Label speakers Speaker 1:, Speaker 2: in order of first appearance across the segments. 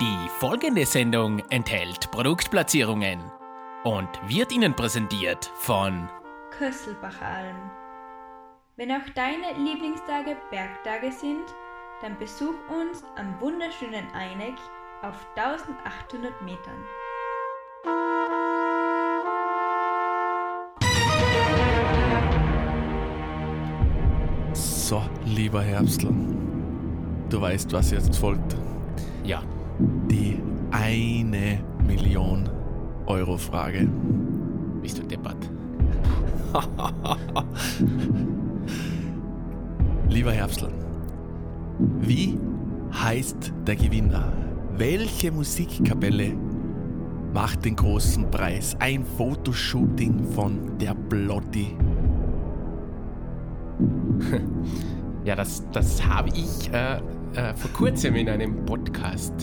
Speaker 1: Die folgende Sendung enthält Produktplatzierungen und wird Ihnen präsentiert von
Speaker 2: Kösselbachalm. Wenn auch deine Lieblingstage Bergtage sind, dann besuch uns am wunderschönen Eineck auf 1800 Metern.
Speaker 3: So, lieber Herbstl, du weißt, was jetzt folgt.
Speaker 1: Ja,
Speaker 3: eine Million Euro Frage.
Speaker 1: bist du deppert.
Speaker 3: Lieber Herbstl, wie heißt der Gewinner? Welche Musikkapelle macht den großen Preis? Ein Fotoshooting von der Blotti.
Speaker 1: Ja, das, das habe ich äh, äh, vor kurzem in einem Podcast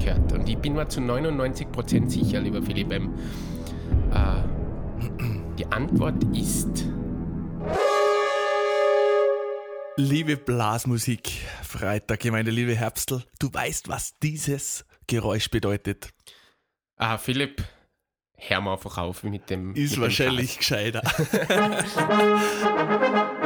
Speaker 1: gehört. Und ich bin mir zu 99% sicher, lieber Philipp. Ähm, äh, die Antwort ist
Speaker 3: Liebe Blasmusik, Freitag, meine liebe Herbstl, du weißt, was dieses Geräusch bedeutet.
Speaker 1: Ah, Philipp, hör mal einfach auf mit dem.
Speaker 3: Ist
Speaker 1: mit dem
Speaker 3: wahrscheinlich gescheiter.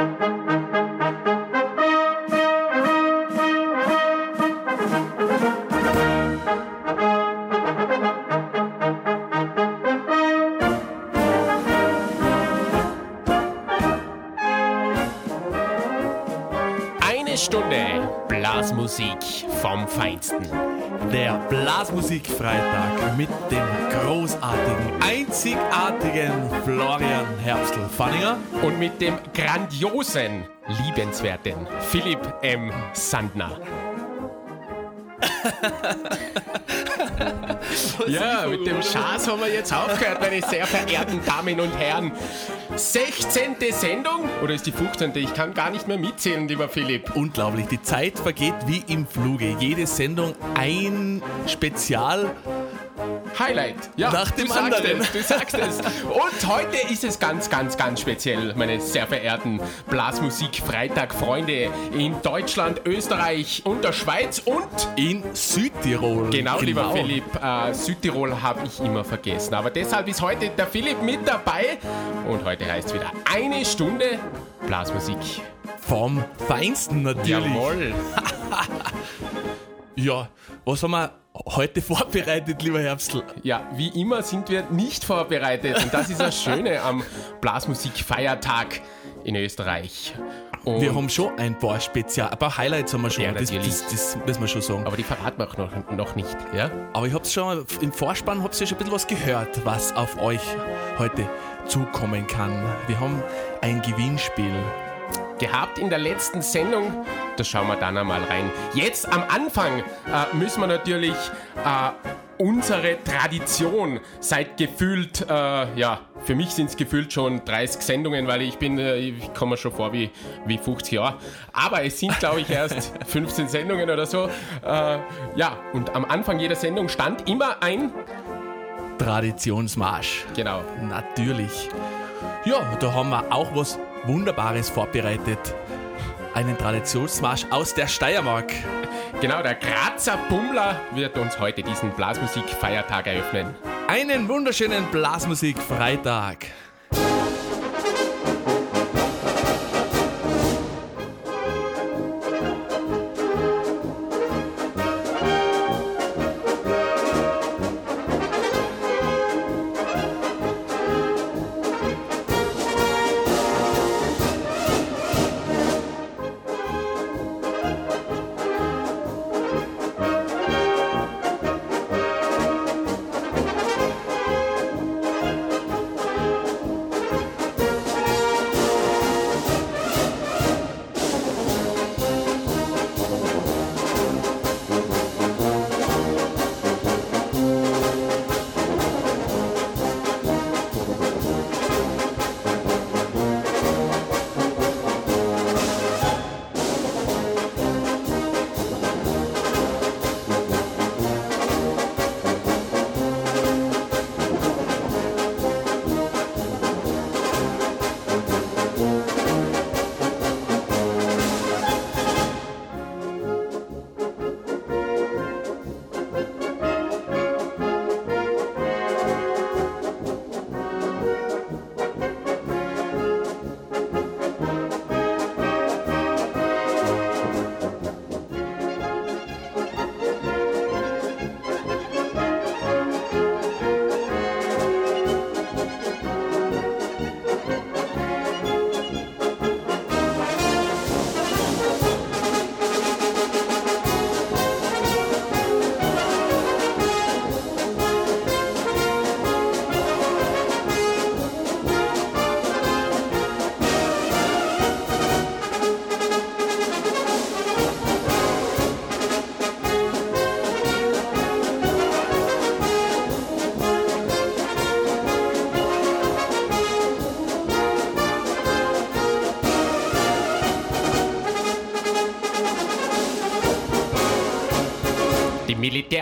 Speaker 1: Blasmusik vom Feinsten.
Speaker 3: Der Blasmusikfreitag mit dem großartigen, einzigartigen Florian Herbstl Fanninger.
Speaker 1: Und mit dem grandiosen, liebenswerten Philipp M. Sandner. Ja, mit dem Schaß haben wir jetzt aufgehört, meine sehr verehrten Damen und Herren. 16. Sendung? Oder ist die 15.? Ich kann gar nicht mehr mitzählen, lieber Philipp.
Speaker 3: Unglaublich, die Zeit vergeht wie im Fluge. Jede Sendung ein Spezial.
Speaker 1: Highlight. Ja,
Speaker 3: Nach dem
Speaker 1: du sagst
Speaker 3: anderen.
Speaker 1: Es, du sagst es. Und heute ist es ganz, ganz, ganz speziell, meine sehr verehrten Blasmusik-Freitag-Freunde in Deutschland, Österreich und der Schweiz und
Speaker 3: In Südtirol.
Speaker 1: Genau, lieber Philipp, äh, Südtirol habe ich immer vergessen. Aber deshalb ist heute der Philipp mit dabei. Und heute heißt es wieder eine Stunde Blasmusik.
Speaker 3: Vom Feinsten natürlich.
Speaker 1: Jawohl.
Speaker 3: Ja, was haben wir heute vorbereitet, lieber Herbstl?
Speaker 1: Ja, wie immer sind wir nicht vorbereitet. Und das ist das Schöne am Blasmusik-Feiertag in Österreich. Und
Speaker 3: Wir haben schon ein paar Spezial, ein paar Highlights haben wir schon.
Speaker 1: Ja,
Speaker 3: das, das, das müssen wir schon sagen.
Speaker 1: aber die verraten wir auch noch, noch nicht. Ja?
Speaker 3: Aber ich hab's schon im Vorspann hab's ja schon ein bisschen was gehört, was auf euch heute zukommen kann. Wir haben ein Gewinnspiel.
Speaker 1: Gehabt in der letzten Sendung. Da schauen wir dann einmal rein. Jetzt am Anfang äh, müssen wir natürlich äh, unsere Tradition seit gefühlt, äh, ja, für mich sind es gefühlt schon 30 Sendungen, weil ich bin, äh, ich komme schon vor wie, wie 50 Jahre. Aber es sind, glaube ich, erst 15 Sendungen oder so. Äh, ja, und am Anfang jeder Sendung stand immer ein,
Speaker 3: Traditionsmarsch.
Speaker 1: genau,
Speaker 3: Natürlich. Ja, da haben wir auch was Wunderbares vorbereitet. Einen Traditionsmarsch aus der Steiermark.
Speaker 1: genau, der Grazer Bummler wird uns heute diesen Blasmusik-Feiertag eröffnen.
Speaker 3: Einen wunderschönen Blasmusik-Freitag.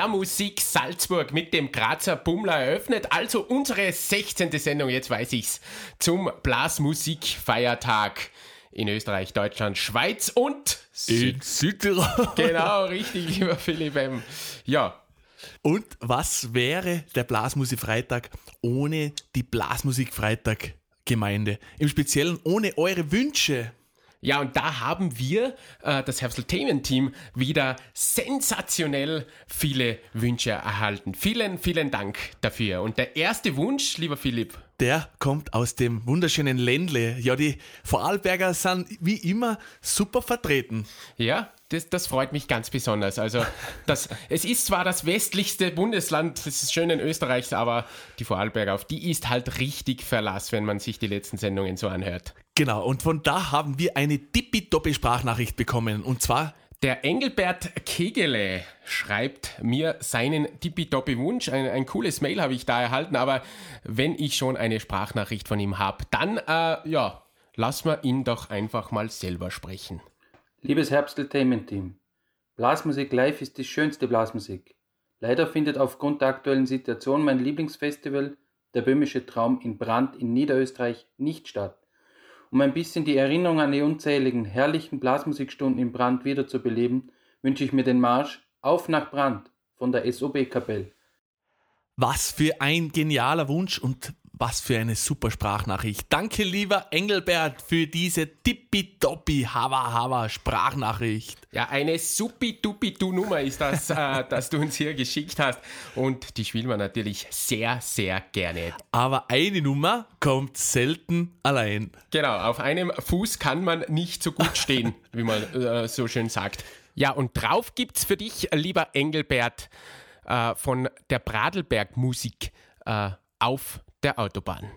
Speaker 1: Militärmusik Salzburg mit dem Grazer Bummler eröffnet. Also unsere 16. Sendung, jetzt weiß ich's, zum Blasmusikfeiertag in Österreich, Deutschland, Schweiz und
Speaker 3: In Südtirol.
Speaker 1: Genau, richtig, lieber Philipp. Ähm, Ja,
Speaker 3: Und was wäre der Blasmusikfreitag ohne die Blasmusikfreitag-Gemeinde? Im Speziellen ohne eure Wünsche.
Speaker 1: Ja, und da haben wir, äh, das Herbstel-Themen-Team, wieder sensationell viele Wünsche erhalten. Vielen, vielen Dank dafür. Und der erste Wunsch, lieber Philipp,
Speaker 3: Der kommt aus dem wunderschönen Ländle. Ja, die Vorarlberger sind wie immer super vertreten.
Speaker 1: ja, das, das freut mich ganz besonders. Also, das, es ist zwar das westlichste Bundesland des schönen Österreichs, aber die Vorarlberger, auf die ist halt richtig Verlass, wenn man sich die letzten Sendungen so anhört.
Speaker 3: Genau, und von da haben wir eine tippitoppi Sprachnachricht bekommen. Und zwar,
Speaker 1: Der Engelbert Kegele schreibt mir seinen tippitoppi Wunsch. Ein, ein cooles Mail habe ich da erhalten, aber wenn ich schon eine Sprachnachricht von ihm habe, dann, äh, ja, lass wir ihn doch einfach mal selber sprechen.
Speaker 4: Liebes Herbsteltainment-Team, Blasmusik live ist die schönste Blasmusik. Leider findet aufgrund der aktuellen Situation mein Lieblingsfestival, der Böhmische Traum in Brand in Niederösterreich, nicht statt. Um ein bisschen die Erinnerung an die unzähligen herrlichen Blasmusikstunden in Brand wiederzubeleben, wünsche ich mir den Marsch Auf nach Brand von der SOB-Kapelle.
Speaker 3: was für ein genialer Wunsch und was für eine super Sprachnachricht. Danke, lieber Engelbert, für diese tippitoppi hava hava Sprachnachricht.
Speaker 1: Ja, eine supi-dupi-du-Nummer ist das, äh, das du uns hier geschickt hast. Und die spielen wir natürlich sehr, sehr gerne.
Speaker 3: Aber eine Nummer kommt selten allein.
Speaker 1: Genau, auf einem Fuß kann man nicht so gut stehen, wie man äh, so schön sagt. Ja, und drauf gibt's für dich, lieber Engelbert, äh, von der Bradelberg Musik äh, auf der Autobahn.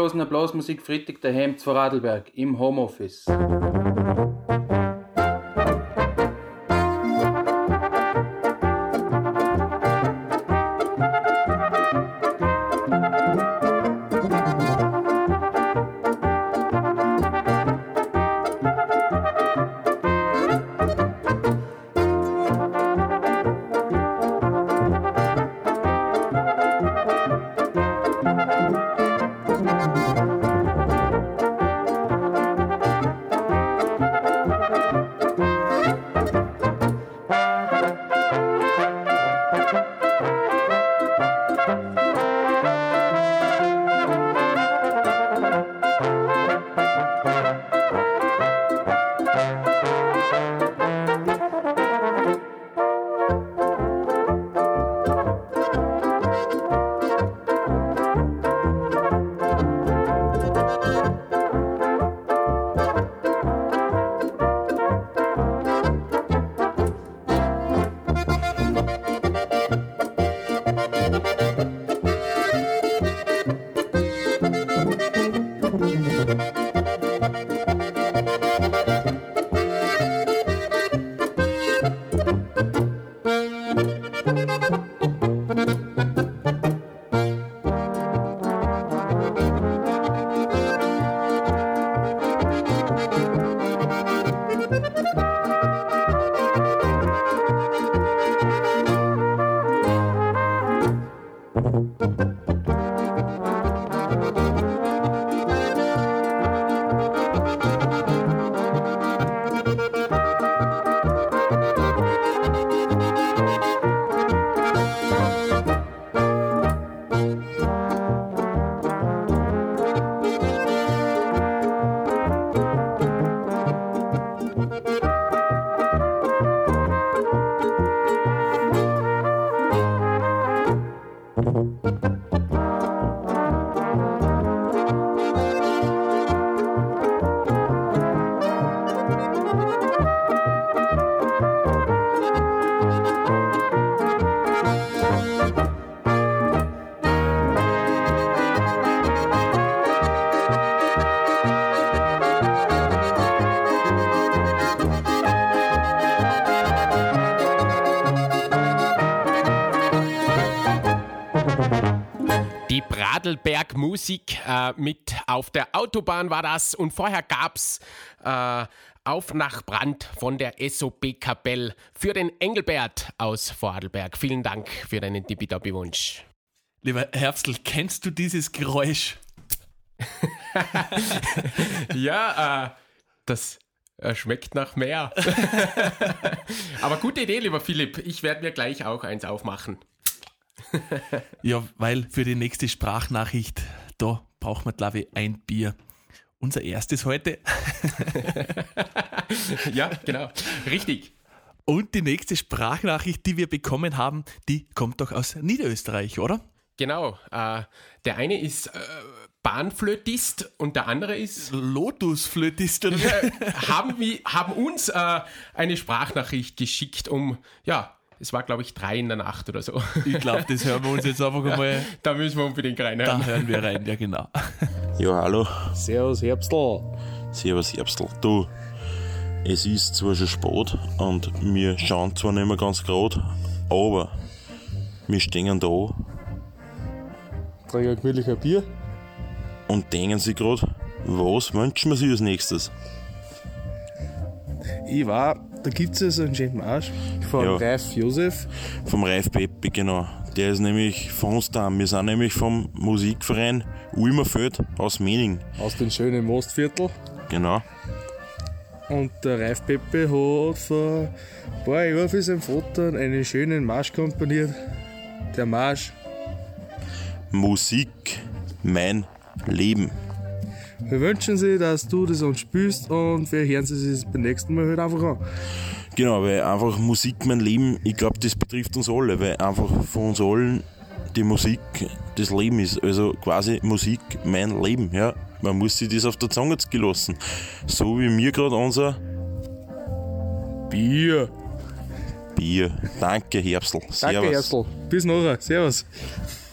Speaker 4: Losen Applausmusik Freitag daheim zu Radlberg im Homeoffice.
Speaker 1: Radlberg Musik äh, mit auf der Autobahn war das und vorher gab's äh, auf nach Brand von der SOB Kapell für den Engelbert aus Vorarlberg. Vielen Dank für deinen Tippitoppi-Wunsch.
Speaker 3: Lieber Herbstl, kennst du dieses Geräusch?
Speaker 1: ja, äh, das äh, schmeckt nach mehr. Aber gute Idee, lieber Philipp. Ich werde mir gleich auch eins aufmachen.
Speaker 3: ja, weil für die nächste Sprachnachricht, da braucht man, glaube ich, ein Bier. Unser erstes heute.
Speaker 1: ja, genau. Richtig.
Speaker 3: Und die nächste Sprachnachricht, die wir bekommen haben, die kommt doch aus Niederösterreich, oder?
Speaker 1: Genau. Äh, der eine ist äh, Bahnflötist und der andere ist
Speaker 3: Lotusflötist.
Speaker 1: Wir haben, haben uns äh, eine Sprachnachricht geschickt, um ja es war, glaube ich, drei in der Nacht oder so.
Speaker 3: Ich glaube, das hören wir uns jetzt einfach einmal.
Speaker 1: da müssen wir unbedingt reinhören.
Speaker 3: Da hören wir rein, ja, genau.
Speaker 5: Ja, hallo.
Speaker 6: Servus, Herbstl.
Speaker 5: Servus, Herbstl. Du, es ist zwar schon spät und wir schauen zwar nicht mehr ganz gerade, aber wir stehen da.
Speaker 6: Trinken ein gemütlicher Bier.
Speaker 5: Und denken sie gerade, was wünschen wir sich als nächstes?
Speaker 6: Ich war da gibt es einen schönen Marsch von ja. Reif Josef.
Speaker 5: Vom Reif Peppi, genau. Der ist nämlich von uns da. Wir sind nämlich vom Musikverein Ulmerfeld aus Mening.
Speaker 6: Aus dem schönen Mostviertel.
Speaker 5: Genau.
Speaker 6: Und der Reif Peppe hat vor ein paar Jahren für seinen Vater einen schönen Marsch komponiert. Der Marsch.
Speaker 5: Musik, mein Leben.
Speaker 6: Wir wünschen Sie, dass du das uns spielst und wir hören Sie es beim nächsten Mal halt einfach an.
Speaker 5: Genau, weil einfach Musik mein Leben, ich glaube, das betrifft uns alle, weil einfach von uns allen die Musik das Leben ist. Also quasi Musik mein Leben, ja. Man muss sich das auf der Zunge gelassen. So wie mir gerade unser
Speaker 6: Bier.
Speaker 5: Bier. Danke, Herbstl. Servus.
Speaker 6: Danke, Herzl. Bis nachher. Servus.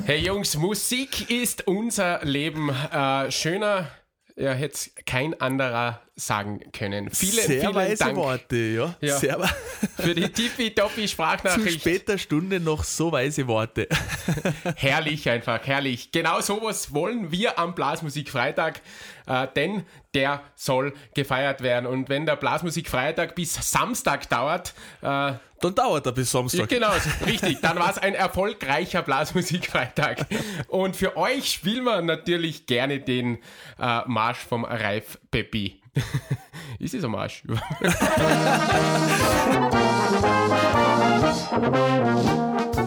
Speaker 1: Hey Jungs, Musik ist unser Leben. Äh, schöner, ja, hätte kein anderer sagen können. Vielen,
Speaker 3: Sehr
Speaker 1: vielen
Speaker 3: weise
Speaker 1: Dank
Speaker 3: Worte, ja.
Speaker 1: Ja.
Speaker 3: Sehr
Speaker 1: für die tippitoppi
Speaker 3: Zu
Speaker 1: Sprachnachricht.
Speaker 3: später Stunde noch so weise Worte.
Speaker 1: Herrlich einfach, herrlich. Genau sowas wollen wir am Blasmusikfreitag, äh, denn der soll gefeiert werden. Und wenn der Blasmusikfreitag bis Samstag dauert, äh,
Speaker 3: Dann dauert er bis Samstag.
Speaker 1: Genau, richtig. Dann war es ein erfolgreicher Blasmusikfreitag. Und für euch spielen wir natürlich gerne den äh, Marsch vom Ralf Peppi. Ist es ein Marsch?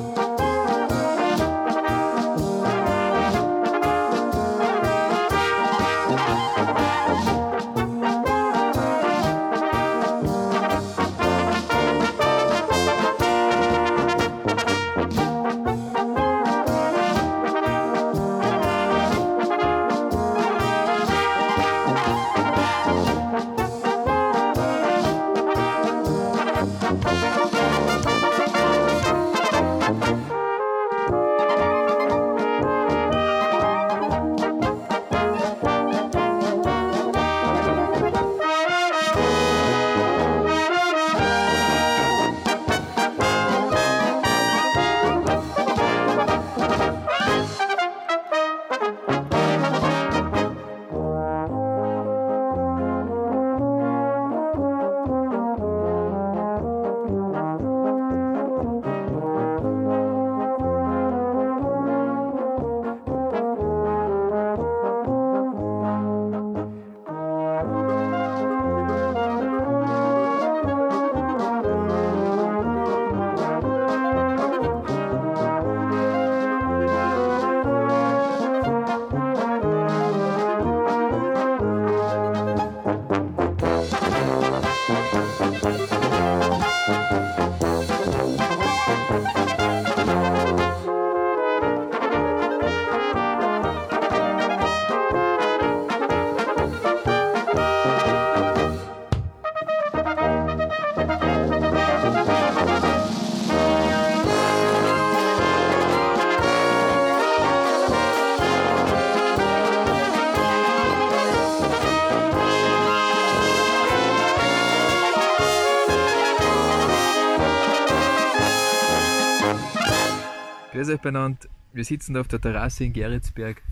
Speaker 7: Grüß euch beieinander. Wir sitzen auf der Terrasse in Geretsberg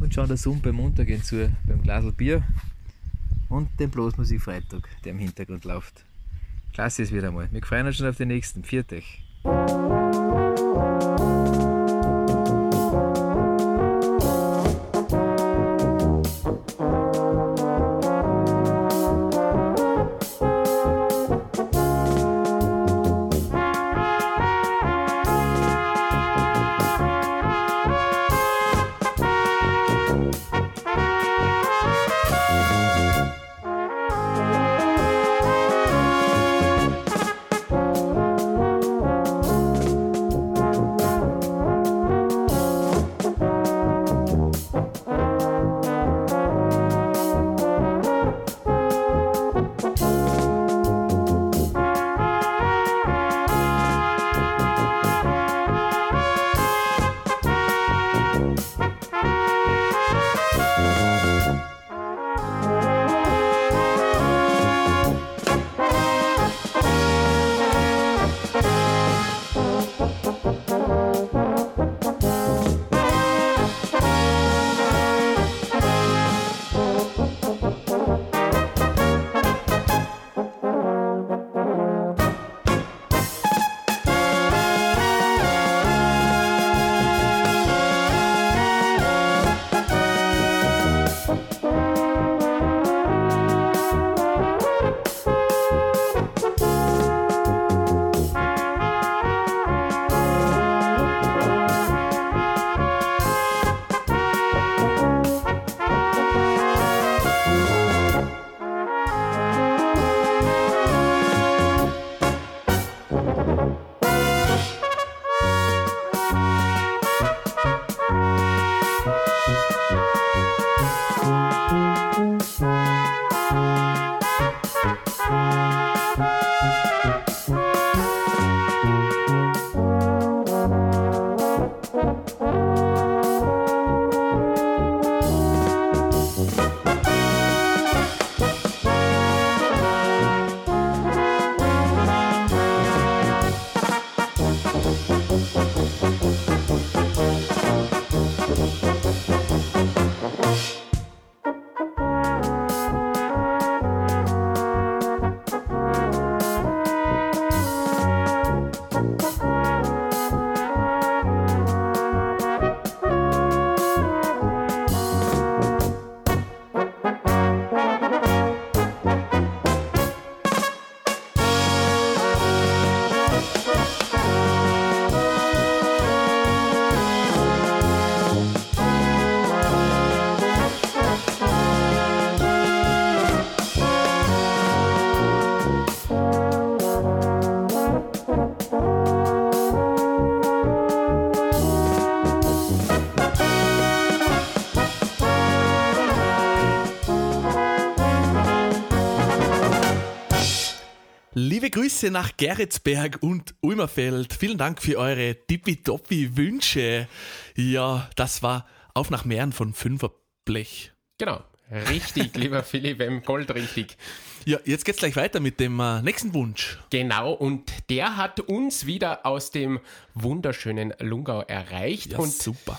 Speaker 7: und schauen der Sonne beim Untergehen zu, beim Glasl Bier und dem Blasmusikfreitag, der im Hintergrund läuft. Klasse ist wieder mal. Wir freuen uns schon auf den nächsten. Viert euch.
Speaker 3: Grüße nach Geretsberg und Ulmerfeld. Vielen Dank für eure tippitoppi Wünsche. Ja, das war auf nach Mähren von Fünferblech.
Speaker 1: Genau. Richtig, lieber Philipp M. Gold, richtig.
Speaker 3: Ja, jetzt geht's gleich weiter mit dem äh, nächsten Wunsch.
Speaker 1: Genau, und der hat uns wieder aus dem wunderschönen Lungau erreicht.
Speaker 3: Ja,
Speaker 1: und
Speaker 3: super.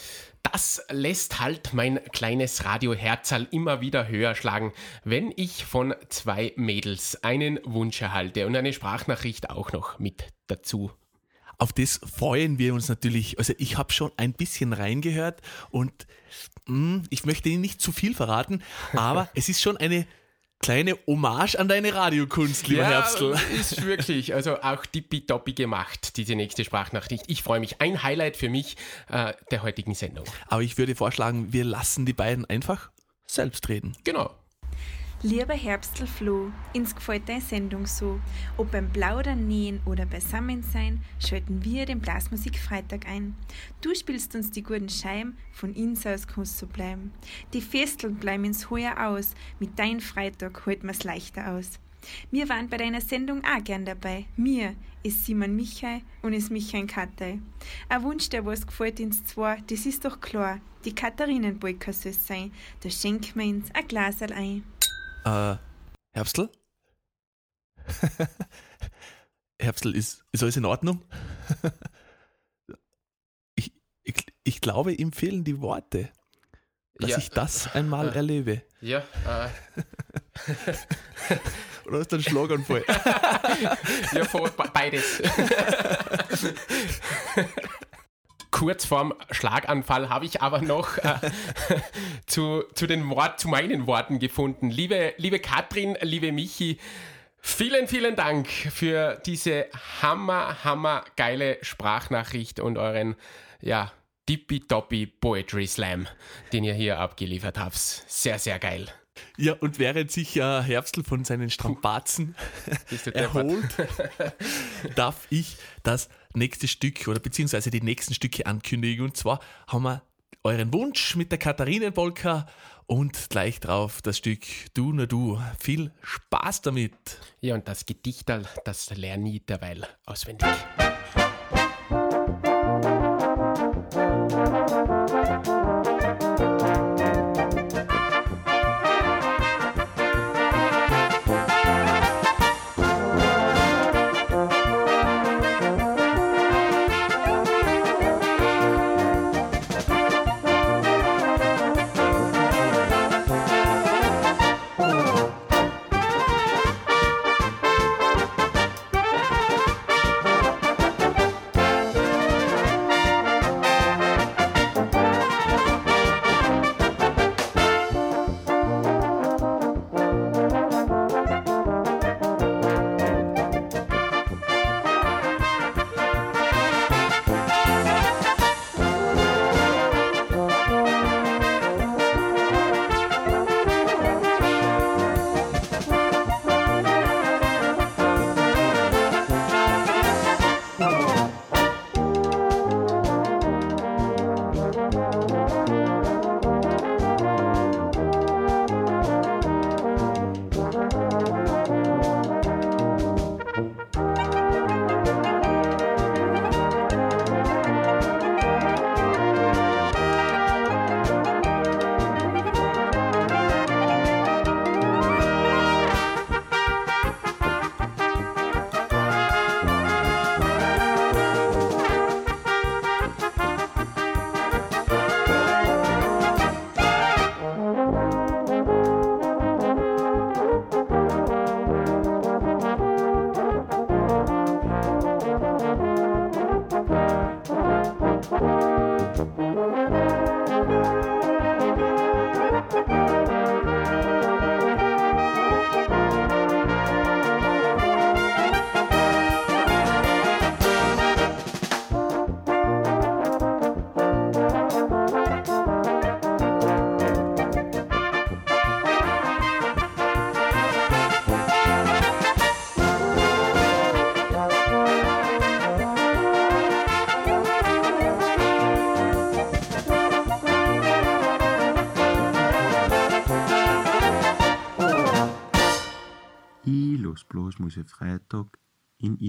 Speaker 1: Das lässt halt mein kleines Radioherzal immer wieder höher schlagen, wenn ich von zwei Mädels einen Wunsch erhalte und eine Sprachnachricht auch noch mit dazu.
Speaker 3: Auf das freuen wir uns natürlich. Also ich habe schon ein bisschen reingehört und mh, ich möchte Ihnen nicht zu viel verraten, aber es ist schon eine kleine Hommage an deine Radiokunst, lieber Herbstl.
Speaker 1: ist wirklich, also auch tippitoppi gemacht, diese nächste Sprachnachricht. Ich freue mich. Ein Highlight für mich äh, der heutigen Sendung.
Speaker 3: Aber ich würde vorschlagen, wir lassen die beiden einfach selbst reden.
Speaker 1: Genau.
Speaker 8: Lieber Herbstl Flo, uns gefällt deine Sendung so. Ob beim Plaudern, Nähen oder Beisammensein, schalten wir den Blasmusik-Freitag ein. Du spielst uns die guten Scheiben, von uns aus kannst du bleiben. Die Festeln bleiben ins Heuer aus, mit deinem Freitag halten wir's leichter aus. Wir waren bei deiner Sendung auch gern dabei. Mir ist Simon Michael und ist Michael Kattei. Ein Wunsch, der was gefällt ins zwei, das ist doch klar. Die Katharinenbolka soll's sein. Da schenken wir uns ein Glasal ein.
Speaker 3: Äh, Herbstl? Herbstl, ist, ist alles in Ordnung? ich, ich, ich glaube, ihm fehlen die Worte, dass
Speaker 1: Ja.
Speaker 3: ich das einmal
Speaker 1: Äh.
Speaker 3: erlebe.
Speaker 1: Ja, äh,
Speaker 3: Oder ist das ein Schlaganfall?
Speaker 1: ja beides. Kurz vorm Schlaganfall habe ich aber noch äh, zu, zu, den Wort, zu meinen Worten gefunden. Liebe, liebe Katrin, liebe Michi, vielen, vielen Dank für diese hammer, hammer geile Sprachnachricht und euren, ja, tippitoppi Poetry Slam, den ihr hier abgeliefert habt. Sehr, sehr geil.
Speaker 3: Ja, und während sich äh, Herbstl von seinen Strampazen erholt, darf ich das nächste Stück oder beziehungsweise die nächsten Stücke ankündigen. Und zwar haben wir euren Wunsch mit der Katharinenpolka und gleich drauf das Stück Du nur du. Viel Spaß damit.
Speaker 1: Ja, und das Gedichterl, das lerne ich derweil auswendig.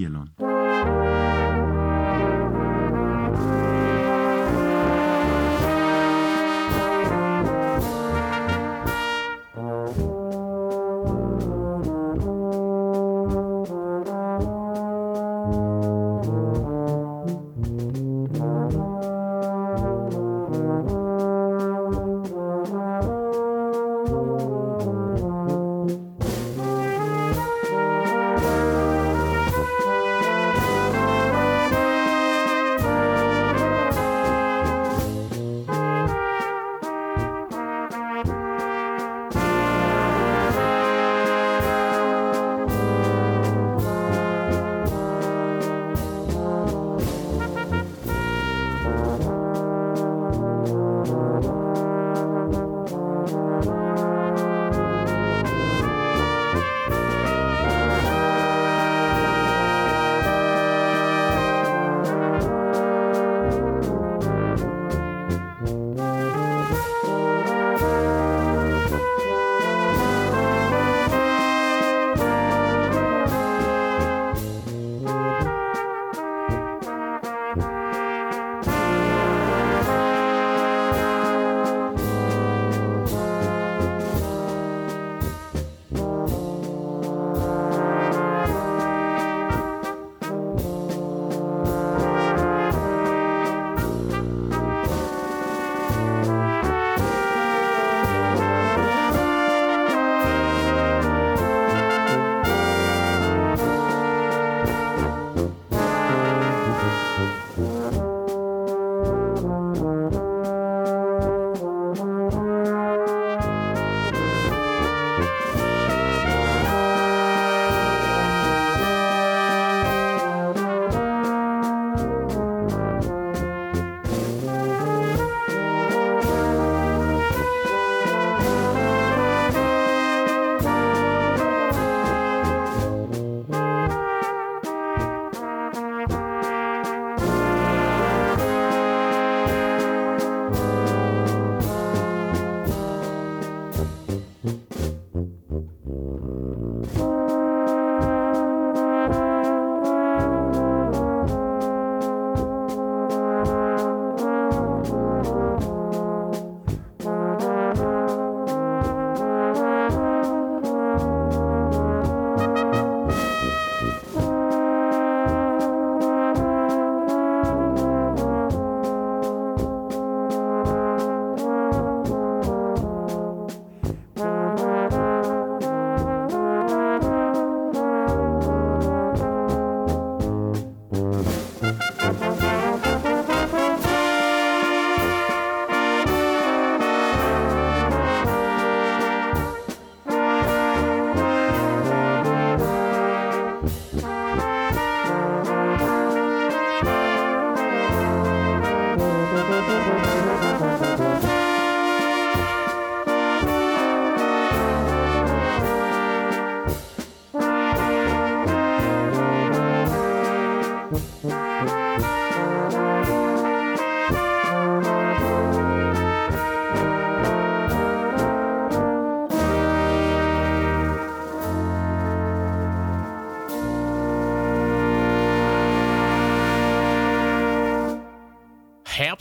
Speaker 5: In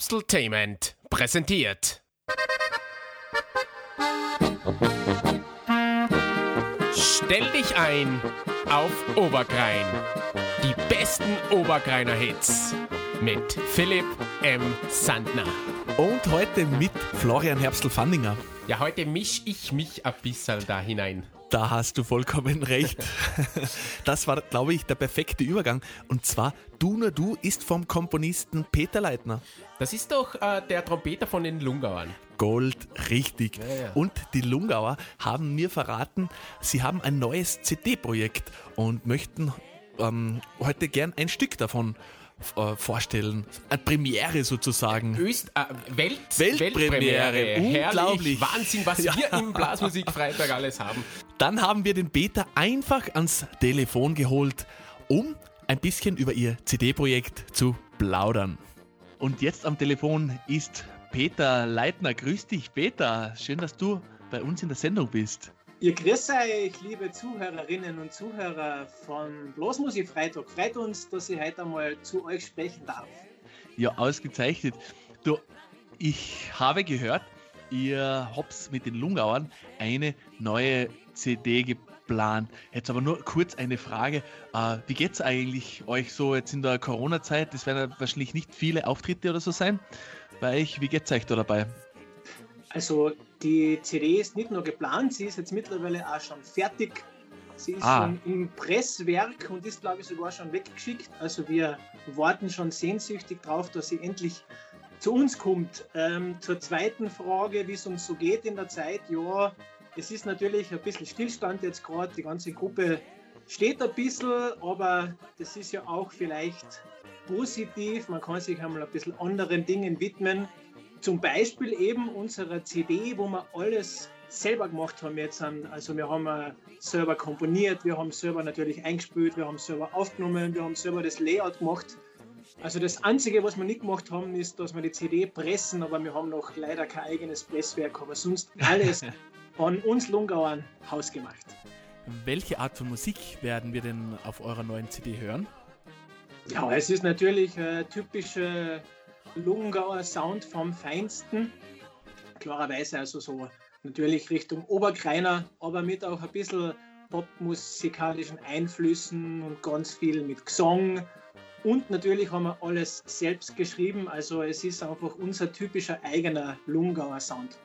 Speaker 5: Irland.
Speaker 1: Herbsteltainment präsentiert. Stell dich ein auf Oberkrein. Die besten Oberkreiner Hits mit Philipp M. Sandner.
Speaker 3: Und heute mit Florian Herbstl-Fandinger.
Speaker 1: Ja, heute misch ich mich ein bisschen da hinein.
Speaker 3: Da hast du vollkommen recht. Das war, glaube ich, der perfekte Übergang. Und zwar Du nur du ist vom Komponisten Peter Leitner.
Speaker 1: Das ist doch äh, der Trompeter von den Lungauern.
Speaker 3: Gold, richtig.
Speaker 1: Ja, ja.
Speaker 3: Und die Lungauer haben mir verraten, sie haben ein neues CD-Projekt und möchten ähm, heute gern ein Stück davon äh, vorstellen. Eine Premiere sozusagen.
Speaker 1: Öst, äh, Welt,
Speaker 3: Weltpremiere.
Speaker 1: Herrlich,
Speaker 3: Unglaublich.
Speaker 1: Wahnsinn, was
Speaker 3: Ja.
Speaker 1: wir im Blasmusikfreitag alles haben.
Speaker 3: Dann haben wir den Peter einfach ans Telefon geholt, um ein bisschen über ihr CD-Projekt zu plaudern. Und jetzt am Telefon ist Peter Leitner. Grüß dich, Peter. Schön, dass du bei uns in der Sendung bist.
Speaker 9: Ihr grüßt euch, liebe Zuhörerinnen und Zuhörer von Bloßmusik Freitag. Freut uns, dass ich heute einmal zu euch sprechen darf.
Speaker 3: Ja, ausgezeichnet. Du, ich habe gehört, ihr habt mit den Lungauern eine neue CD geplant. Jetzt aber nur kurz eine Frage. Äh, wie geht es eigentlich euch so jetzt in der Corona-Zeit? Das werden ja wahrscheinlich nicht viele Auftritte oder so sein bei euch. Wie geht es euch da dabei?
Speaker 9: Also die CD ist nicht nur geplant, sie ist jetzt mittlerweile auch schon fertig. Sie ist ah. schon im Presswerk und ist, glaube ich, sogar schon weggeschickt. Also wir warten schon sehnsüchtig drauf, dass sie endlich zu uns kommt. Ähm, zur zweiten Frage, wie es uns so geht in der Zeit. Ja, es ist natürlich ein bisschen Stillstand jetzt gerade. Die ganze Gruppe steht ein bisschen, aber das ist ja auch vielleicht positiv. Man kann sich einmal ein bisschen anderen Dingen widmen. Zum Beispiel eben unserer CD, wo wir alles selber gemacht haben jetzt. Also wir haben selber komponiert, wir haben selber natürlich eingespielt, wir haben selber aufgenommen, wir haben selber das Layout gemacht. Also das Einzige, was wir nicht gemacht haben, ist, dass wir die CD pressen, aber wir haben noch leider kein eigenes Presswerk, aber sonst alles von uns Lungauern hausgemacht.
Speaker 3: Welche Art von Musik werden wir denn auf eurer neuen CD hören?
Speaker 9: Ja, es ist natürlich ein typischer Lungauer Sound vom Feinsten. Klarerweise also so natürlich Richtung Oberkreiner, aber mit auch ein bisschen popmusikalischen Einflüssen und ganz viel mit Gesang. Und natürlich haben wir alles selbst geschrieben, also es ist einfach unser typischer eigener Lungauer Sound.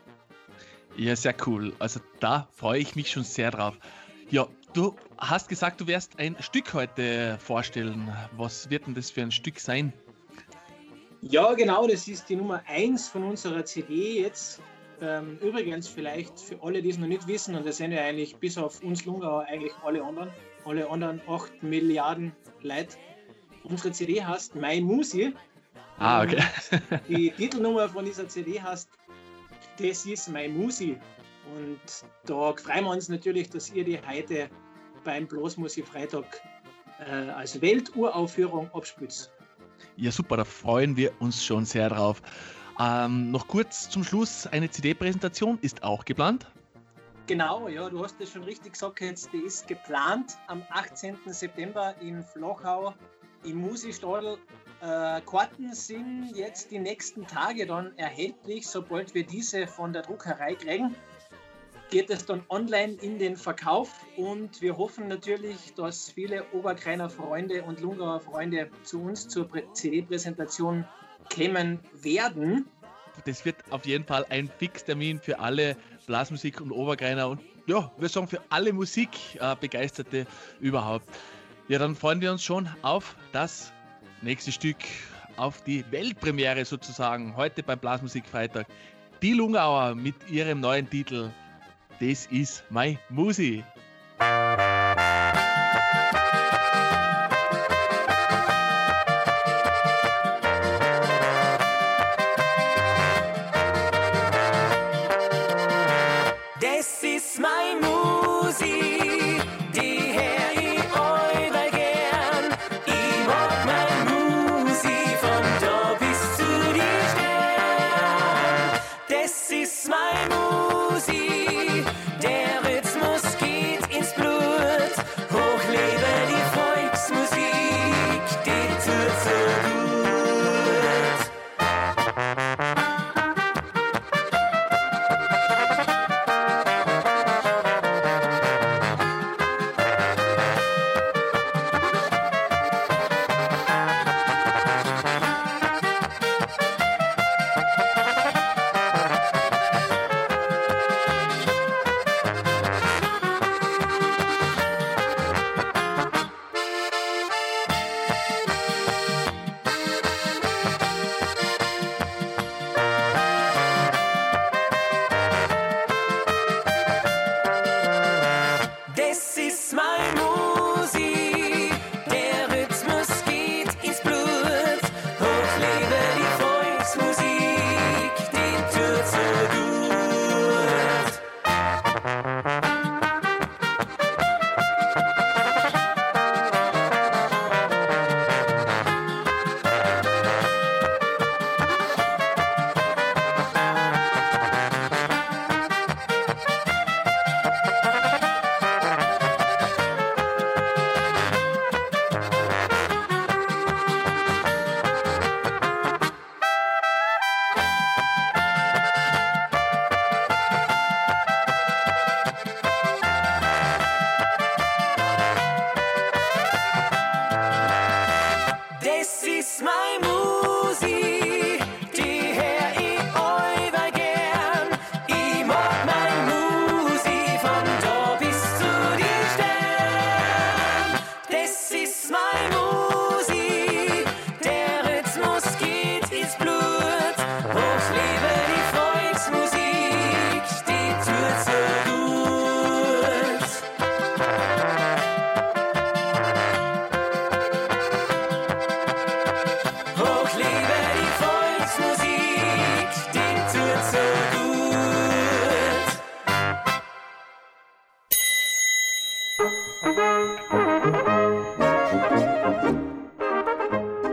Speaker 3: Ja, sehr cool. Also da freue ich mich schon sehr drauf. Ja, du hast gesagt, du wirst ein Stück heute vorstellen. Was wird denn das für ein Stück sein?
Speaker 9: Ja, genau, das ist die Nummer 1 von unserer CD jetzt. Ähm, übrigens, vielleicht für alle, die es noch nicht wissen, und das sind ja eigentlich bis auf uns Lungauer eigentlich alle anderen, alle anderen 8 Milliarden Leute. Unsere CD heißt My Musi.
Speaker 3: Ah, okay.
Speaker 9: die Titelnummer von dieser CD heißt Das ist My Musi. Und da freuen wir uns natürlich, dass ihr die heute beim Bloßmusi Freitag äh, als Welturaufführung abspitzt.
Speaker 3: Ja, super, da freuen wir uns schon sehr drauf. Ähm, noch kurz zum Schluss, eine CD-Präsentation ist auch geplant.
Speaker 9: Genau, ja, du hast es schon richtig gesagt, jetzt, die ist geplant am 18. September in Flochau im Musikstadel. Äh, Karten sind jetzt die nächsten Tage dann erhältlich, sobald wir diese von der Druckerei kriegen geht es dann online in den Verkauf und wir hoffen natürlich, dass viele Oberkreiner Freunde und Lungauer Freunde zu uns zur CD-Präsentation kämen werden.
Speaker 3: Das wird auf jeden Fall ein Fixtermin für alle Blasmusik und Oberkreiner und ja, wir sagen für alle Musikbegeisterte überhaupt. Ja, dann freuen wir uns schon auf das nächste Stück, auf die Weltpremiere sozusagen, heute beim Blasmusikfreitag. Die Lungauer mit ihrem neuen Titel das ist mein Musi.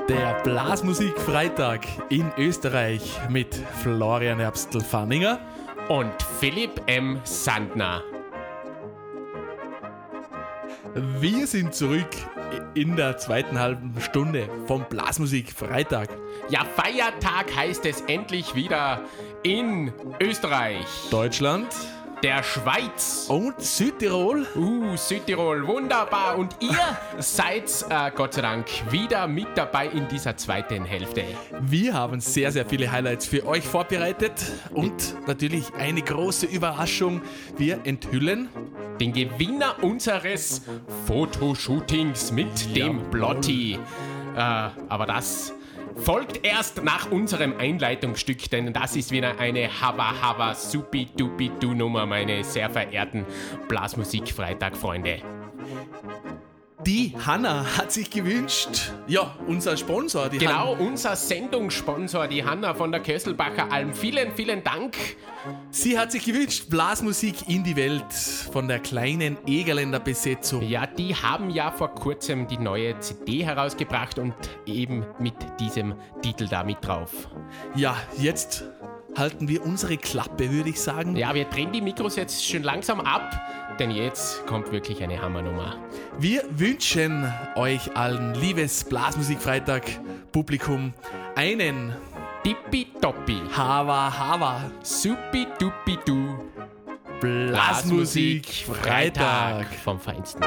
Speaker 3: Der Blasmusik Freitag in Österreich mit Florian Herbstl-Fanninger
Speaker 1: und Philipp M. Sandner.
Speaker 3: Wir sind zurück in der zweiten halben Stunde vom Blasmusik Freitag.
Speaker 1: Ja, Feiertag heißt es endlich wieder in Österreich.
Speaker 3: Deutschland
Speaker 1: der Schweiz
Speaker 3: und Südtirol.
Speaker 1: Uh, Südtirol, wunderbar. Und ihr seid äh, Gott sei Dank wieder mit dabei in dieser zweiten Hälfte.
Speaker 3: Wir haben sehr, sehr viele Highlights für euch vorbereitet und natürlich eine große Überraschung. Wir enthüllen
Speaker 1: den Gewinner unseres Fotoshootings mit ja. dem Blotti. Äh, aber das folgt erst nach unserem Einleitungsstück, denn das ist wieder eine Hava Hava Supi Dupi Du Nummer, meine sehr verehrten Blasmusik-Freitag-Freunde.
Speaker 3: Die Hanna hat sich gewünscht, ja, unser Sponsor.
Speaker 1: Die genau, Han unser Sendungssponsor, die Hanna von der Kösselbacher Alm. Vielen, vielen Dank.
Speaker 3: Sie hat sich gewünscht, Blasmusik in die Welt von der kleinen Egerländer Besetzung.
Speaker 1: Ja, die haben ja vor kurzem die neue CD herausgebracht und eben mit diesem Titel da mit drauf.
Speaker 3: Ja, jetzt halten wir unsere Klappe, würde ich sagen.
Speaker 1: Ja, wir drehen die Mikros jetzt schon langsam ab, denn jetzt kommt wirklich eine Hammernummer.
Speaker 3: Wir wünschen euch allen, liebes Blasmusikfreitag Publikum, einen
Speaker 1: Tippitoppi,
Speaker 3: Hava Hava,
Speaker 1: Supi Dupi Du,
Speaker 3: Blasmusik Freitag
Speaker 1: vom Feinsten.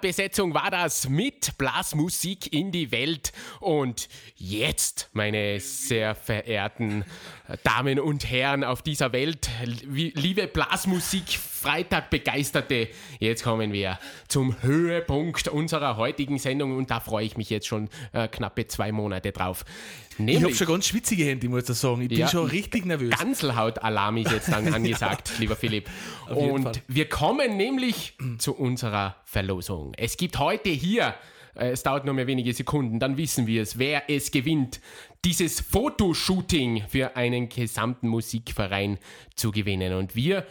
Speaker 1: Besetzung war das mit Blasmusik in die Welt. Und jetzt, meine sehr verehrten Damen und Herren auf dieser Welt, liebe Blasmusik Freitag Begeisterte, jetzt kommen wir zum Höhepunkt unserer heutigen Sendung und da freue ich mich jetzt schon äh, knappe zwei Monate drauf.
Speaker 3: Nämlich, ich habe schon ganz schwitzige Hände, muss ich sagen. Ich bin ja, schon richtig nervös.
Speaker 1: Ganzelhaut-Alarm ist jetzt dann angesagt, lieber Philipp. Und wir kommen nämlich zu unserer Verlosung. Es gibt heute hier äh, es dauert nur mehr wenige Sekunden, dann wissen wir es, wer es gewinnt, dieses Fotoshooting für einen gesamten Musikverein zu gewinnen. Und wir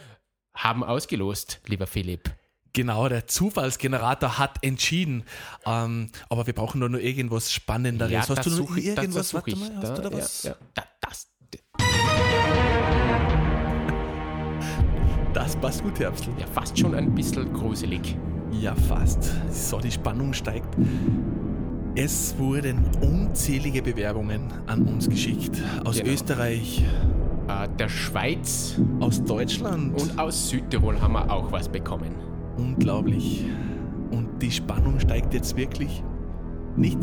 Speaker 1: haben ausgelost, lieber Philipp.
Speaker 3: Genau, der Zufallsgenerator hat entschieden. Ähm, aber wir brauchen nur, nur irgendwas Spannenderes.
Speaker 1: Ja, hast du noch irgendwas? Warte mal, hast da, du da was? Ja, ja. das.
Speaker 3: Das passt gut, Herbstl.
Speaker 1: Ja, fast schon ein bisschen gruselig.
Speaker 3: Ja, fast. So, die Spannung steigt. Es wurden unzählige Bewerbungen an uns geschickt. Aus genau. Österreich,
Speaker 1: der Schweiz,
Speaker 3: aus Deutschland
Speaker 1: und aus Südtirol haben wir auch was bekommen.
Speaker 3: Unglaublich. Und die Spannung steigt jetzt wirklich. Nicht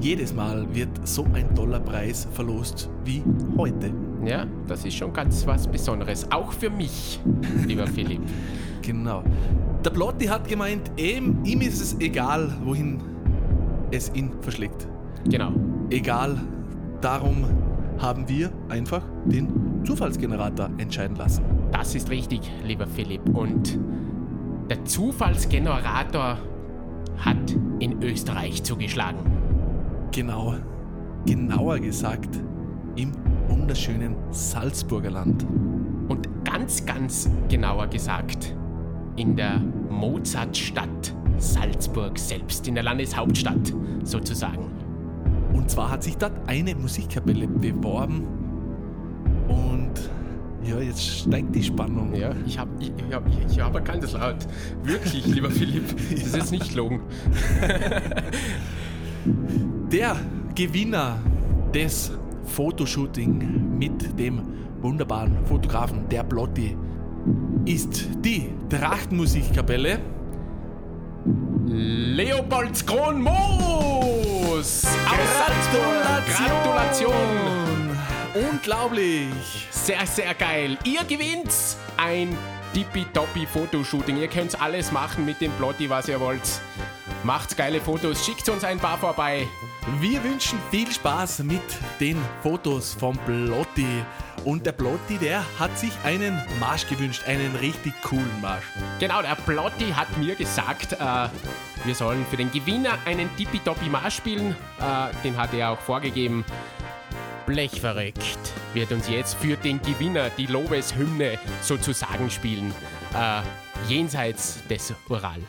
Speaker 3: jedes Mal wird so ein toller Preis verlost wie heute.
Speaker 1: Ja, das ist schon ganz was Besonderes. Auch für mich, lieber Philipp.
Speaker 3: Genau. Der Plotti hat gemeint, ihm, ihm ist es egal, wohin es ihn verschlägt.
Speaker 1: Genau.
Speaker 3: Egal. Darum haben wir einfach den Zufallsgenerator entscheiden lassen.
Speaker 1: Das ist richtig, lieber Philipp. Und der Zufallsgenerator hat in Österreich zugeschlagen.
Speaker 3: Genau. Genauer gesagt im wunderschönen Salzburger Land.
Speaker 1: Und ganz, ganz genauer gesagt in der Mozartstadt Salzburg selbst, in der Landeshauptstadt sozusagen.
Speaker 3: Und zwar hat sich dort eine Musikkapelle beworben ja, jetzt steigt die Spannung.
Speaker 1: Ja, ich habe ich, ich hab, ich hab ganz laut. Wirklich, lieber Philipp. Das ist jetzt nicht gelogen.
Speaker 3: Der Gewinner des Fotoshooting mit dem wunderbaren Fotografen, der Blotti, ist die Trachtenmusikkapelle
Speaker 1: Leopoldskron Moos! Gratulation! Gratulation!
Speaker 3: Unglaublich!
Speaker 1: Sehr, sehr geil. Ihr gewinnt ein tippitoppi Fotoshooting. Ihr könnt alles machen mit dem Plotti, was ihr wollt. Macht geile Fotos, schickt uns ein paar vorbei.
Speaker 3: Wir wünschen viel Spaß mit den Fotos vom Plotti. Und der Plotti, der hat sich einen Marsch gewünscht, einen richtig coolen Marsch.
Speaker 1: Genau, der Plotti hat mir gesagt, äh, wir sollen für den Gewinner einen tippitoppi Marsch spielen. Äh, den hat er auch vorgegeben. Blechverrückt wird uns jetzt für den Gewinner die Lobeshymne sozusagen spielen. Äh, jenseits des Ural.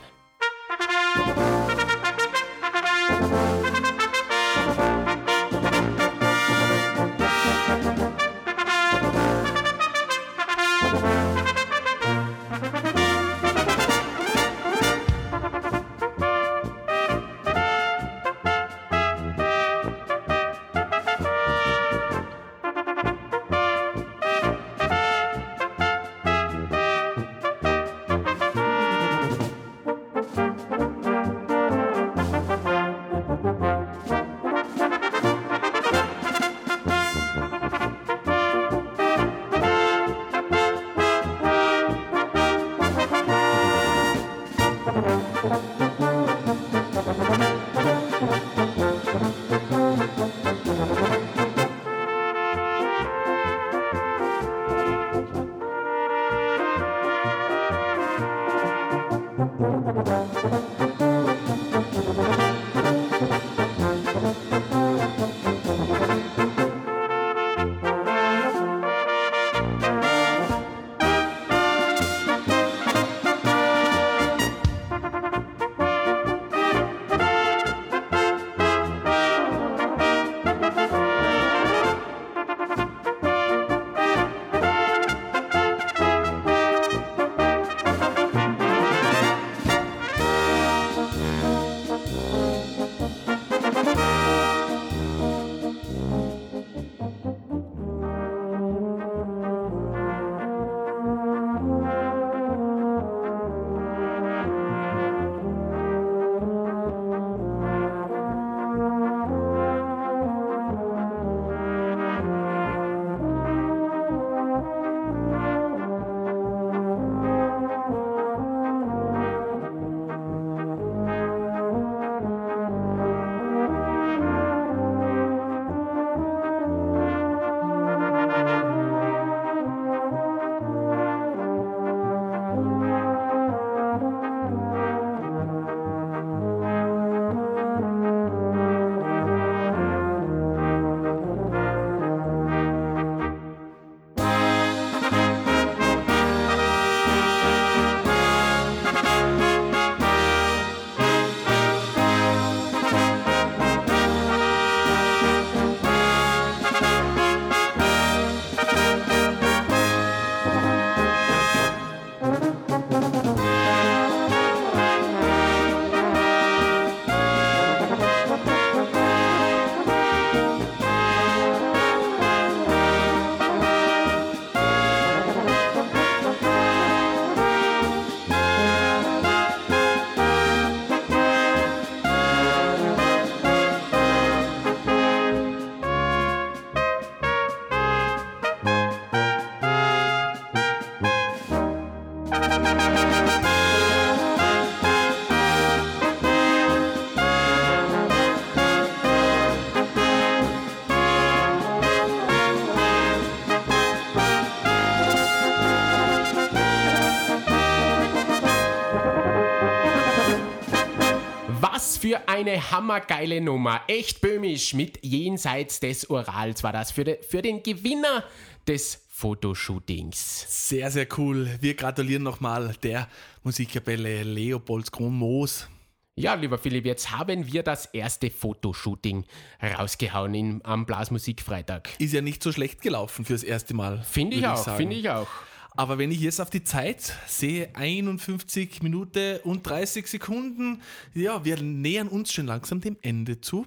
Speaker 1: Für eine hammergeile Nummer. Echt böhmisch mit Jenseits des Urals war das für, de, für den Gewinner des Fotoshootings.
Speaker 3: Sehr, sehr cool. Wir gratulieren nochmal der Musikkapelle Leopold Kronmoos.
Speaker 1: Ja, lieber Philipp, jetzt haben wir das erste Fotoshooting rausgehauen in, am Blasmusikfreitag.
Speaker 3: Ist ja nicht so schlecht gelaufen fürs erste Mal.
Speaker 1: Finde ich auch, finde ich auch.
Speaker 3: Aber wenn ich jetzt auf die Zeit sehe, 51 Minuten und 30 Sekunden, ja, wir nähern uns schon langsam dem Ende zu.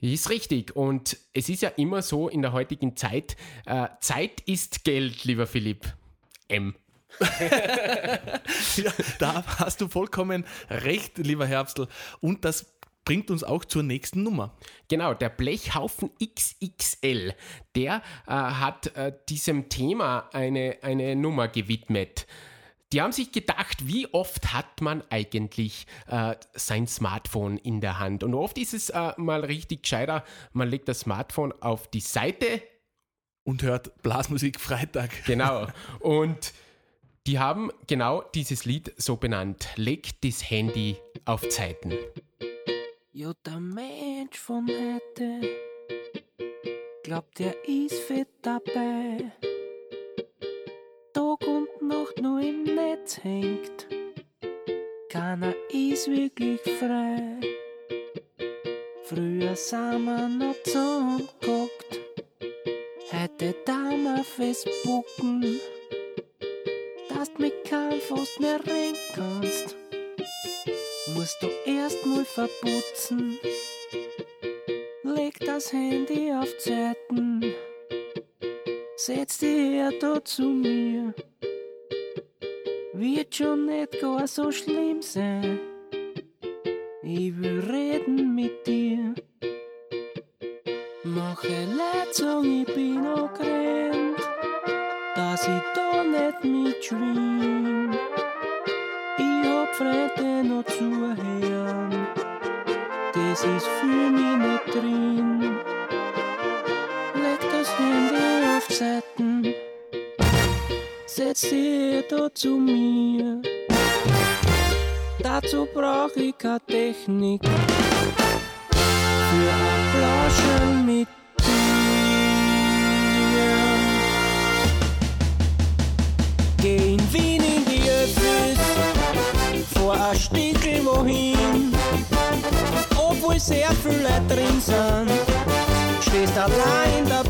Speaker 1: Ist richtig. Und es ist ja immer so in der heutigen Zeit, äh, Zeit ist Geld, lieber Philipp. M.
Speaker 3: ja, da hast du vollkommen recht, lieber Herbstl. Und das bringt uns auch zur nächsten Nummer.
Speaker 1: Genau, der Blechhaufen XXL, der äh, hat äh, diesem Thema eine, eine Nummer gewidmet. Die haben sich gedacht, wie oft hat man eigentlich äh, sein Smartphone in der Hand? Und oft ist es äh, mal richtig gescheiter, man legt das Smartphone auf die Seite
Speaker 3: und hört Blasmusik Freitag.
Speaker 1: Genau. Und die haben genau dieses Lied so benannt. Leg das Handy auf Zeiten.
Speaker 10: Ja, der Mensch von heute glaubt, er ist fett dabei. Tag und Nacht nur im Netz hängt, keiner ist wirklich frei. Früher sind wir noch zusammengehockt, heute da wir Facebooken, dass du mich kaum fast mehr rein kannst musst du erstmal verputzen. Leg das Handy auf Zeiten, setz dich her da zu mir. Wird schon nicht gar so schlimm sein. Ich will reden mit dir. Mache sagen, ich bin auch grennt, dass ich da nicht mitschwing. Freunde noch zuhören, das ist für mich nicht drin. Leg das Handy auf Seiten, setz dich da zu mir. Dazu brauch ich keine Technik für ein Plauschen mit Obwohl sehr viele drin sind, stehst allein in der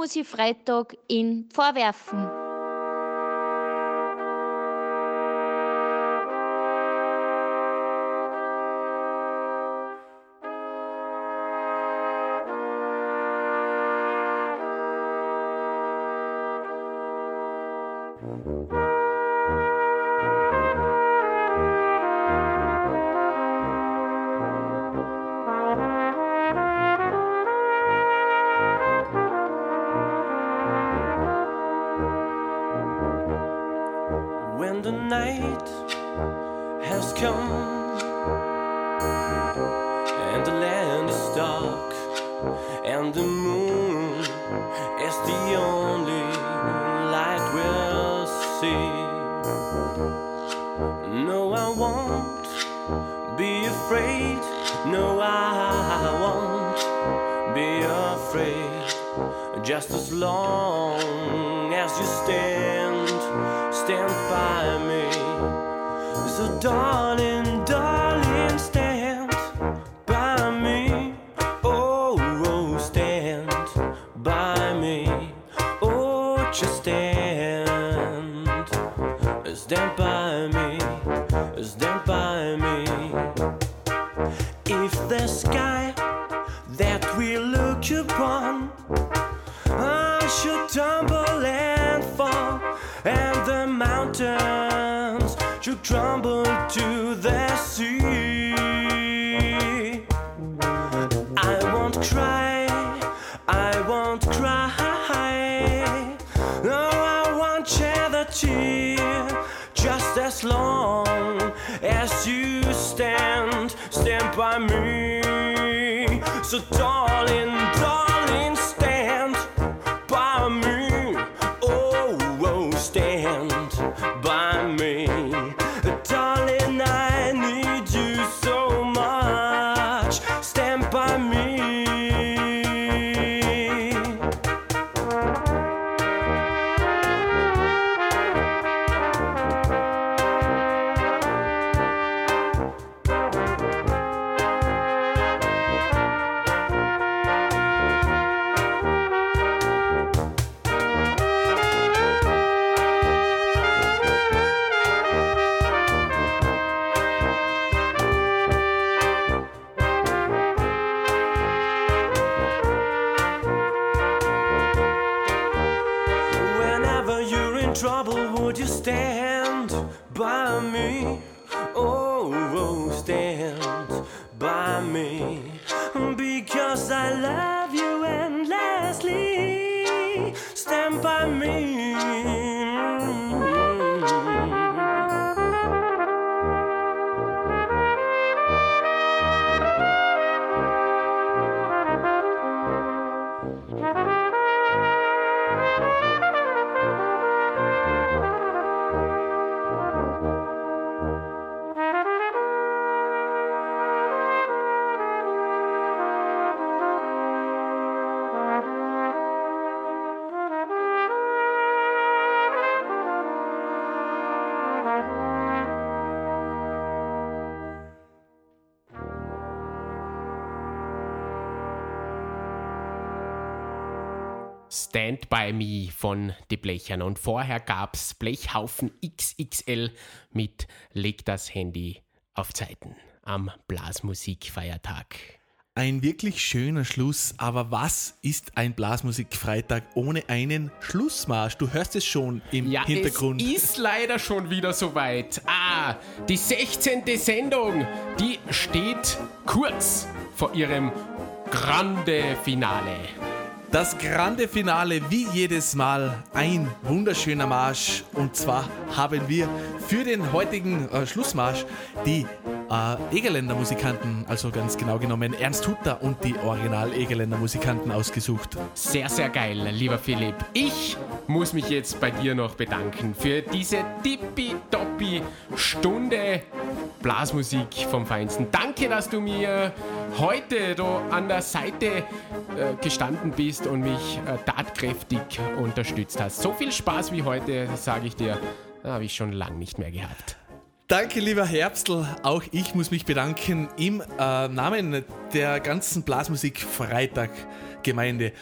Speaker 11: muss ich Freitag in vorwerfen.
Speaker 10: When night has come
Speaker 12: and the land is dark, and the moon is the only light we'll see. No, I won't be afraid. No, I won't be afraid. Just as long as you stand, stand by me. So, darling, mountains should crumble to the sea. I won't cry, I won't cry. No, I won't shed a tear, just as long as you stand, stand by me. So, darling, darling, Stand By Me
Speaker 1: von Die Blechern. Und vorher gab's Blechhaufen XXL mit Leg das Handy auf Zeiten am Blasmusikfeiertag.
Speaker 3: Ein wirklich schöner Schluss, aber was ist ein Blasmusikfreitag ohne einen Schlussmarsch? Du hörst es schon im
Speaker 1: Ja,
Speaker 3: Hintergrund.
Speaker 1: es ist leider schon wieder soweit. Ah, die 16. Sendung, die steht kurz vor ihrem Grande Finale.
Speaker 3: Das grande Finale, wie jedes Mal, ein wunderschöner Marsch. Und zwar haben wir für den heutigen äh, Schlussmarsch die äh, Egerländer Musikanten, also ganz genau genommen Ernst Hutter und die Original Egerländer Musikanten ausgesucht.
Speaker 1: Sehr, sehr geil, lieber Philipp. Ich muss mich jetzt bei dir noch bedanken für diese tippitoppi Stunde Blasmusik vom Feinsten. Danke, dass du mir heute da an der Seite äh, gestanden bist und mich äh, tatkräftig unterstützt hast. So viel Spaß wie heute, sage ich dir, habe ich schon lange nicht mehr gehabt.
Speaker 3: Danke, lieber Herbstl. Auch ich muss mich bedanken im äh, Namen der ganzen Blasmusik-Freitag-Gemeinde.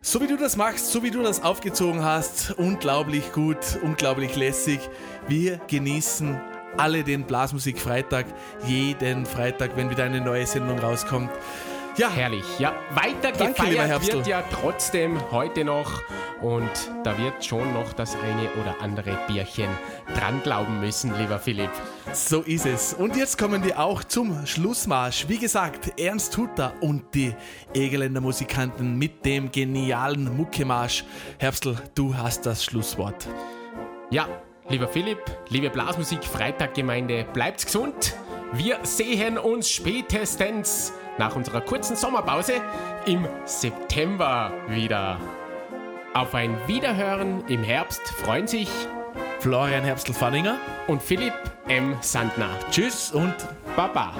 Speaker 3: So wie du das machst, so wie du das aufgezogen hast, unglaublich gut, unglaublich lässig. Wir genießen alle den Blasmusik-Freitag, jeden Freitag, wenn wieder eine neue Sendung rauskommt. Ja,
Speaker 1: Herrlich. Ja, weiter
Speaker 3: Danke, lieber
Speaker 1: gefeiert wird ja trotzdem heute noch und da wird schon noch das eine oder andere Bierchen dran glauben müssen, lieber Philipp.
Speaker 3: So ist es. Und jetzt kommen wir auch zum Schlussmarsch. Wie gesagt, Ernst Hutter und die Egerländer Musikanten mit dem genialen Muckemarsch. Herbstl, du hast das Schlusswort.
Speaker 1: Ja, lieber Philipp, liebe Blasmusik Freitaggemeinde, bleibt gesund. Wir sehen uns spätestens nach unserer kurzen Sommerpause im September wieder. Auf ein Wiederhören im Herbst freuen sich
Speaker 3: Florian Herbstl-Fanninger
Speaker 1: und Philipp M. Sandner.
Speaker 3: Tschüss und
Speaker 1: Baba.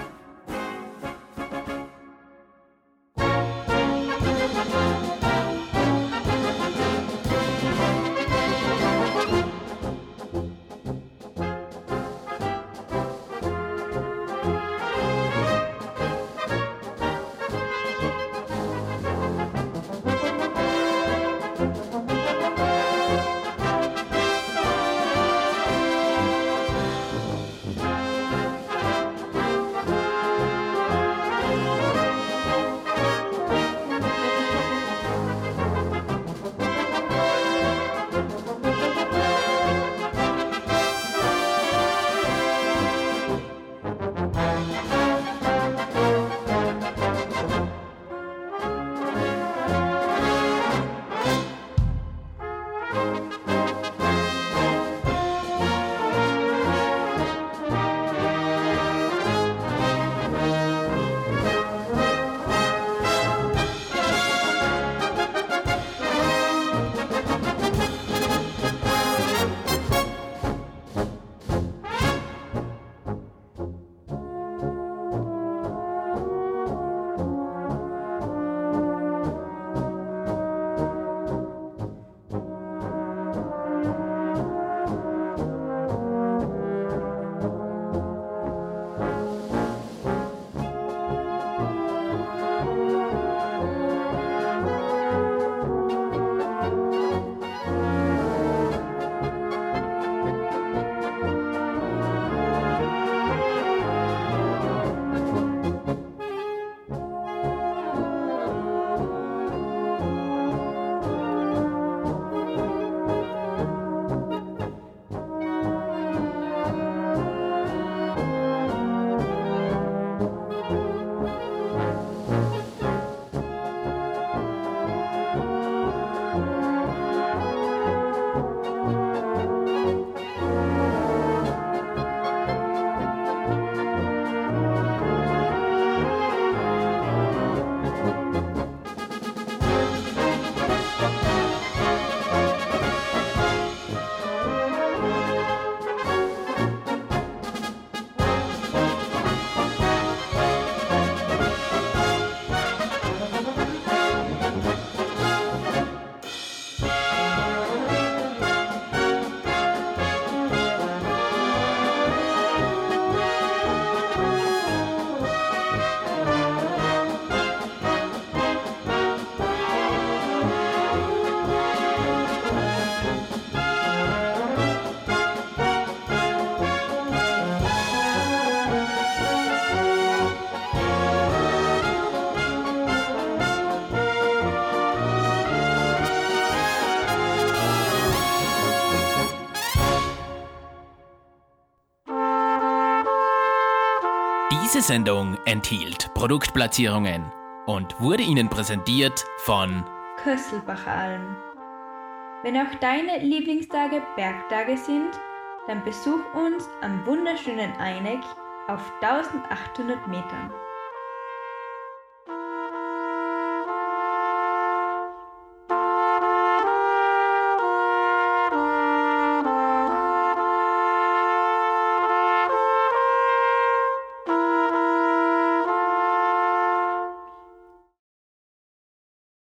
Speaker 13: Diese Sendung enthielt Produktplatzierungen und wurde Ihnen präsentiert von
Speaker 2: Kösselbachalm. Wenn auch deine Lieblingstage Bergtage sind, dann besuch uns am wunderschönen Eineck auf 1800 Metern.